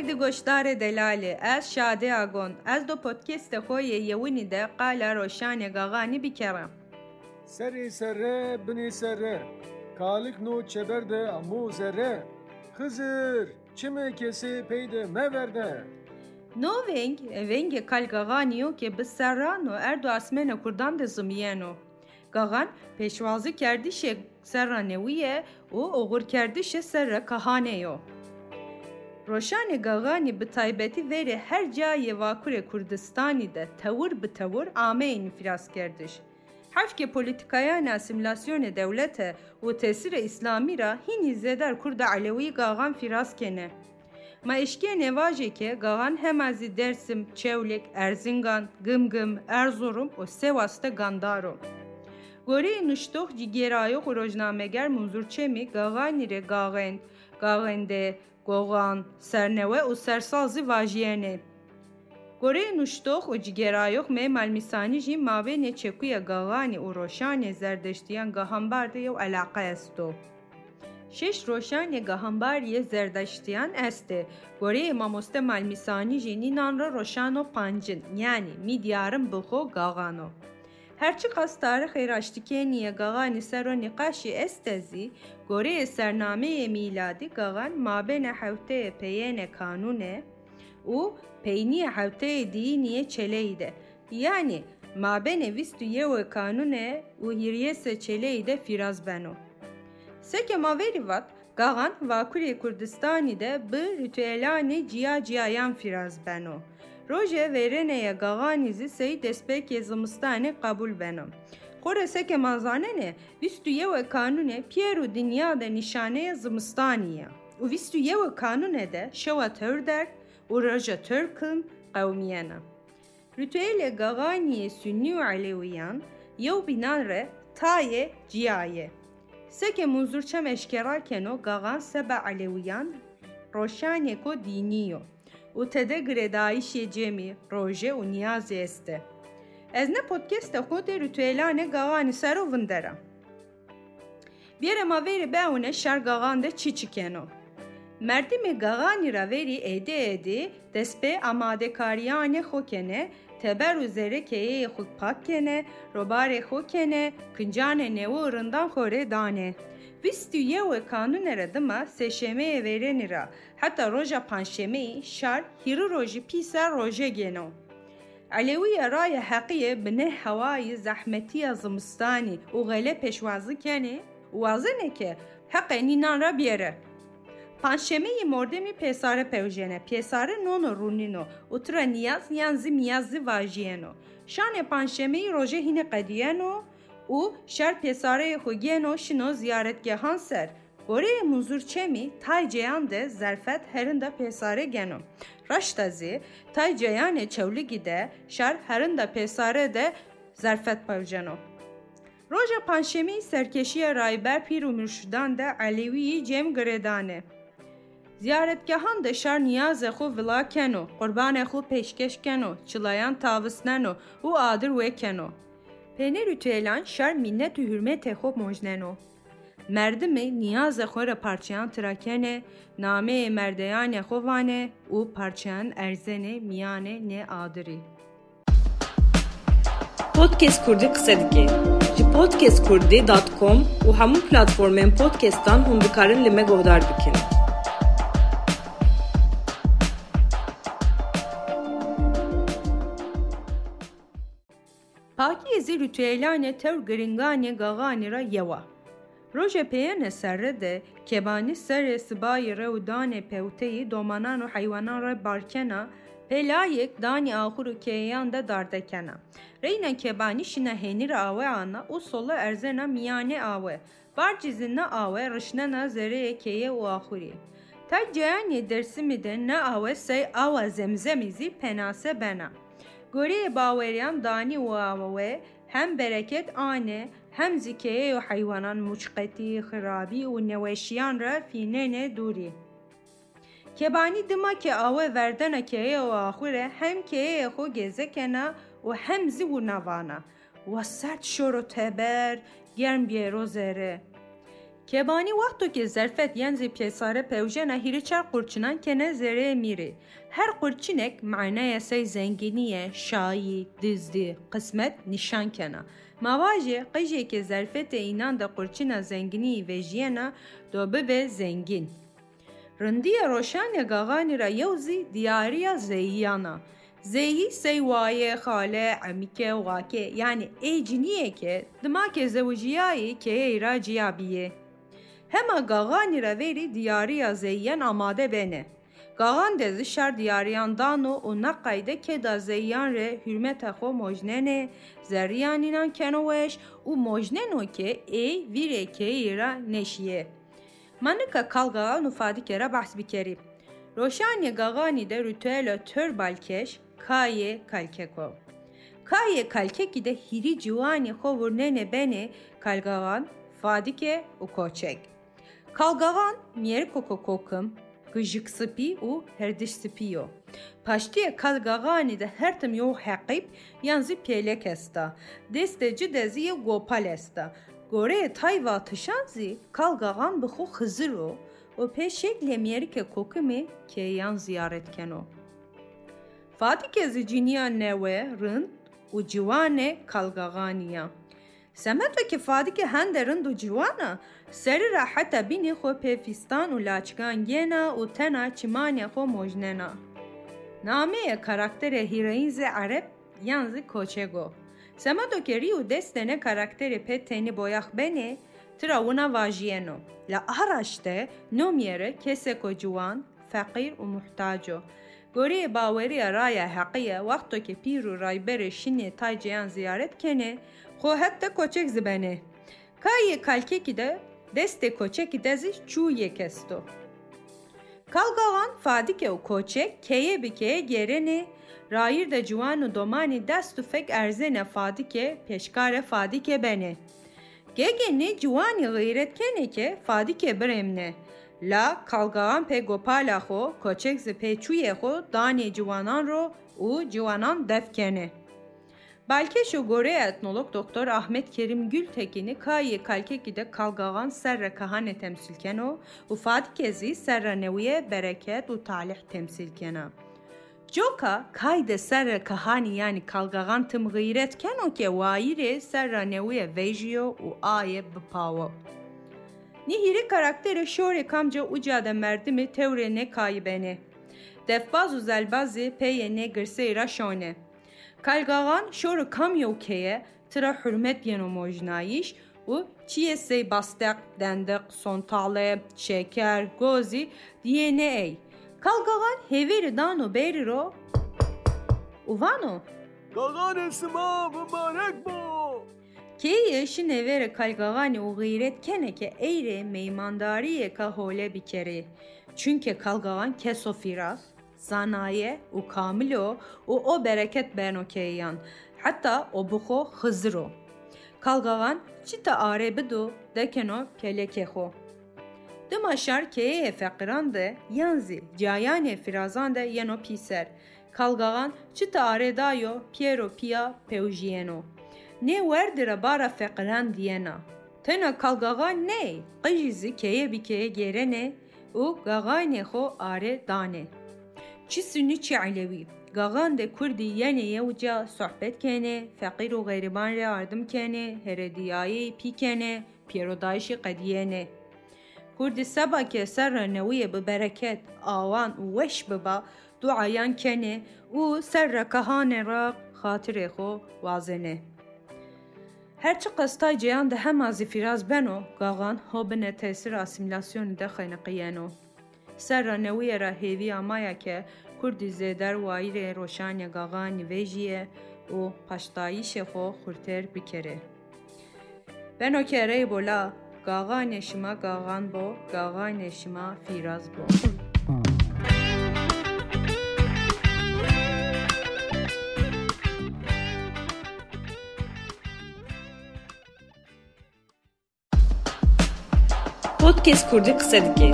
ما بخیر دی گشتار دلاله از شاده آگون از دو پودکست خوی یونی ده قال روشان گاغانی بکرم سری سره بنی سره کالک نو çeberde amu zerre Hızır çime kesi peyde meverде نو ونگ ونگ کل گاغانیو که به سران و اردو اسمن کردان ده زمیانو گاغان پیشوازی کردیش سرانویه و اوغور کردیش سر کهانیو Roşanê Gaganî bi taybetî verê her cihayê Vakurê Kurdistanî de tewir bi tewir ameyên firas kerdiş. Hevkê politikayan asimilasyonê dewlete û tesirê İslamî ra hînî zêder Kurda Alewî Gagan firas kene. Ma eşkiye nevajeke Gagan hemazi Dersim, Çevlek, Erzingan, Gımgım, Erzurum û Sewas'ta Gandarom. Goreyê niştoh cî gerayok û rojnameger Munzur Çemî Gaganî re gagend, gagende goğan, serneve û sersazî vajiyene. Gorê nuştox û cigerayox me malmîsanî jî mavênê çekûya gaxanî û roşanê zerdeştiyan gahambar de yew eleqa est o. Şeş roşanê gahambariyê zerdeştiyan est ê. Gorê mamoste malmîsanî jî nînan re roşano pancin yani mîdyarın bixo gaxano. Gaxanî sero nîqaşî est ezî, goreyê sernameyê mîladî gaxan mabêne hewteyê peyêne kanûnê û peyniyê hewteyê dîniyê çeleyî de. Yani mabêne vîst û yewê kanûnê û hiriyêse çeleyî de firaz beno. Seke maverî vat, gaxan Vakurê Kurdistanî de bi ritüelanê ciya ciyayan firaz beno. Roje vereneye gaganizi sey despek zimistane kabul benim. Kore seke manzanene vistu yewe kanune pieru dünya de nişaneye zimistaniye. U vistu yewe kanune de şeva törder u roja törküm kavmiyena. Ritüele gaganiye sünni aleviyan yew binan re taye ciyaye. Seke munzurçem eşkera keno gagan sebe aleviyan roşane ko diniyo. Û te de girêdayîşê cemî, rojê û niyazê est e. Ez ne podcast xwe tê ritüelanê gaxanî ser û vindera. Bêre mavêrê beûne şer gaxan de çi çikeno. Merdimê gaxanî ra verî êdî êdî destpê amadekariyanê xwe kene, teber û zêrekeyê xwe pak kene, robarê xwe kene, kincanê û rindan xorê dane. Vistûye we kanûnere dima sêşemeyê vêrenî ra heta roja panşemeyê şar hîrî rojî pîser rojê geno. Elewiya raya heqiyê bi neh hewayê zehmetiya zimistanî û xele pêşwazî kenê wazineke heqê nînan ra bêre. Panşemeyê mordemî pêsare pewjene, pêsare nono rûnîno û tura niyaz yan zî miyaz zî vajiyeno. Şanê panşemeyê rojê hîne qediyeno û şer pêsareyê xwe geno şino ziyaretgehan ser. Goreyê Munzurçemî tay ceyan de zerfet herin de pêsare geno. Raşta zî tay ceyanê çewligî de şer herin de pêsare de zerfet pewjeno. Roja panşemî serkeşiya rayber pîr û mürşidan de Elewîyî cem girêdane. Ziyaretgehan de şer niyazê xwe vila keno, qurbanê xwe pêşkeş keno, çılayan tavis neno û adir wê keno. Pêne ritüelan şer minnet û hürmetê xwe mojneno. Merdimê niyazê xwe re parçeyan tirakene, nameyê merdeyanê xwe vane û parçeyan erzenê miyanê nê adirî. Podcast Kurdî qise dike. Ji podcastkurdî.com û hemû platformên podcastan hûn dikarin li bikin. Pakiyezî ritüelanê tev giringanê gaxanî ra yewa. Roja peyene serre de kebanî serê sibayê re û danê pewteyî domanan û heywanan re barkena pelayek danî axur û keyan de dardekena. Reyna kebanî şina hênîr awe ana û sola erzena miyanê awe. Bar cizîna awe rişnena zereyê keye û axurî. Tay ceyanê dersimî de ne awe sey awa zemzemî zî penase bena. Gorê baweriyan danî û awe هم برکت آنه هم زکیه و حیوانان مچقتی خرابی و نوشیان را فینه دوری کبانی دما که آوه وردن که و آخوره هم که خو گزه کنا و هم زی و نوانا و سرد شروع تبر گرم بیه کبانی وقتو که ظرفت ینزی پیساره پیوژنا هیری چر قرچنان کنه زره میری هر قرچنک معنای سی زنگینیه شایی دزدی قسمت نشان کنه مواجه قیجه که ظرفت اینان دا قرچنا زنگینی و جینا دو به زنگین رندی روشان گاغانی را یوزی دیاریا زیانا زیهی سیوایه خاله عمیکه واکه یعنی ایجنیه که دماک Hema gağani re veri diyariya zeyyen amade bene. Gağan dezi şer diyariyan dano u nakayde ke da zeyyan re hürmet xo mojnene zeriyaninan kenoweş u mojneno ke e vire ke ira neşiye. Manika kalgağa nufadi kere bahs bikeri. Roşanye gağani de ritüelo tör balkeş kaye kalkeko. Kaye kalkeki de hiri civani xo vurnene bene kalgağan fadike u koçek. Kalgavan mierko kokım, gıjık sıpi u herdiş sıpiyo. Paştiye kalgavani de her tim yo haqib yanzi pelek esta. Desteci deziye gopal esta. Gore tayva tışanzi kalgavan bixu xıziro o peşek lemierike kokimi ke yan ziyaret keno. Fatike ziciniya newe rın u civane kalgaganiya. سەمەتۆ که هند رند و جیوانە سەری ڕاحەتە بینی خۆ پێفیستان و لاچگان گێنە و تەنا چیمانیا خۆ مۆژنێنا نامەیە کاراکتەرە هیرینز عرب یانزی کۆچێگۆ سمت و دەستێنە پی تینی بایخ بینی ترا ونا واژیێنۆ لآراشته نومیره کسی کو جوان فقیر و محتاجو. Gorê baweriya raya heqiye wextokê pîr û rayberê şinê tayceyan ziyaret kene, xwe hette koçek zibenê. Kayê kalkekî de destê koçekî de zî çûyê kesto. Kalgavan fadike û koçek keye bi keye gerenê, rayir de ciwan û domanî dest û fek erzene fadike peşkare fadike benê. Gegenê ciwanî gîretkeneke fadike biremne. La kalgavan pe gopala ho koçek ze pe çuye ho dani civanan ro u civanan defkene. Balkeşo Gore etnolog Doktor Ahmet Kerim Gültekin'i Kayi Kalkeki'de kalgavan serre kahane temsilkeno u kezi serre neviye bereket u talih temsilkena. Joka kayde serre kahani yani kalgavan tım gıyret keno ke vaire serre neviye vejiyo u aye bpavo. Nihiri karaktere şore kamca ucada merdimi teore ne kaybene. Defbazu zelbazi peye ne gırseyra şone. Kalgagan şoru kamyokeye tıra hürmet yeno mojnayiş u çiye sey bastek dendik sontale şeker gozi DNA. Kalgagan heveri dano beriro uvano. Gagan esma mübarek bu. Ke yaşın evere kalgavani o gayret keneke eyle meymandariye kahole bir kere. Çünkü kalgavan kesofiras zanaye u kamilo u o bereket beno keyan. Hatta o buxo xızro. Kalgavan çita are bidu dekeno kelekeho. Dimaşar keye feqiran de yanzi cayane firazan de yeno piser. Kalgavan çita are dayo piero pia peujieno. نه ور در بارا فقران دینا تنا کال نه قیزی که بیکه گرنه، او گاغای خو آره دانه چی سنی چی علیوی گاغان ده کردی یعنی یو جا صحبت کنه فقیر و غیربان را آردم کنه هردیایی پی کنه پیرو دایشی قدیه نه کردی سبا که سر را نوی ببرکت آوان و وش ببا دعایان کنه او سر را کهان را خاطر خو وازنه هر چی قستای جیان ده هم از فیراز بنو گاغان ها به نتیسر اسیمیلاسیون ده خینقی اینو. سر رانوی را هیوی آمایا که کردی زیدر و آیر روشان گاغان نویجیه و قشتایی شخو خورتر بکره. بنو که ری بولا گاغان شما گاغان بو گاغان شما فیراز بو. Podcast Kurdi kısa dike.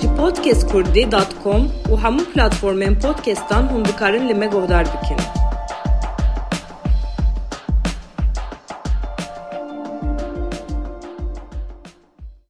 Ji podcastkurdi.com û hemû platformên podcastan hûn dikarin li me guhdar.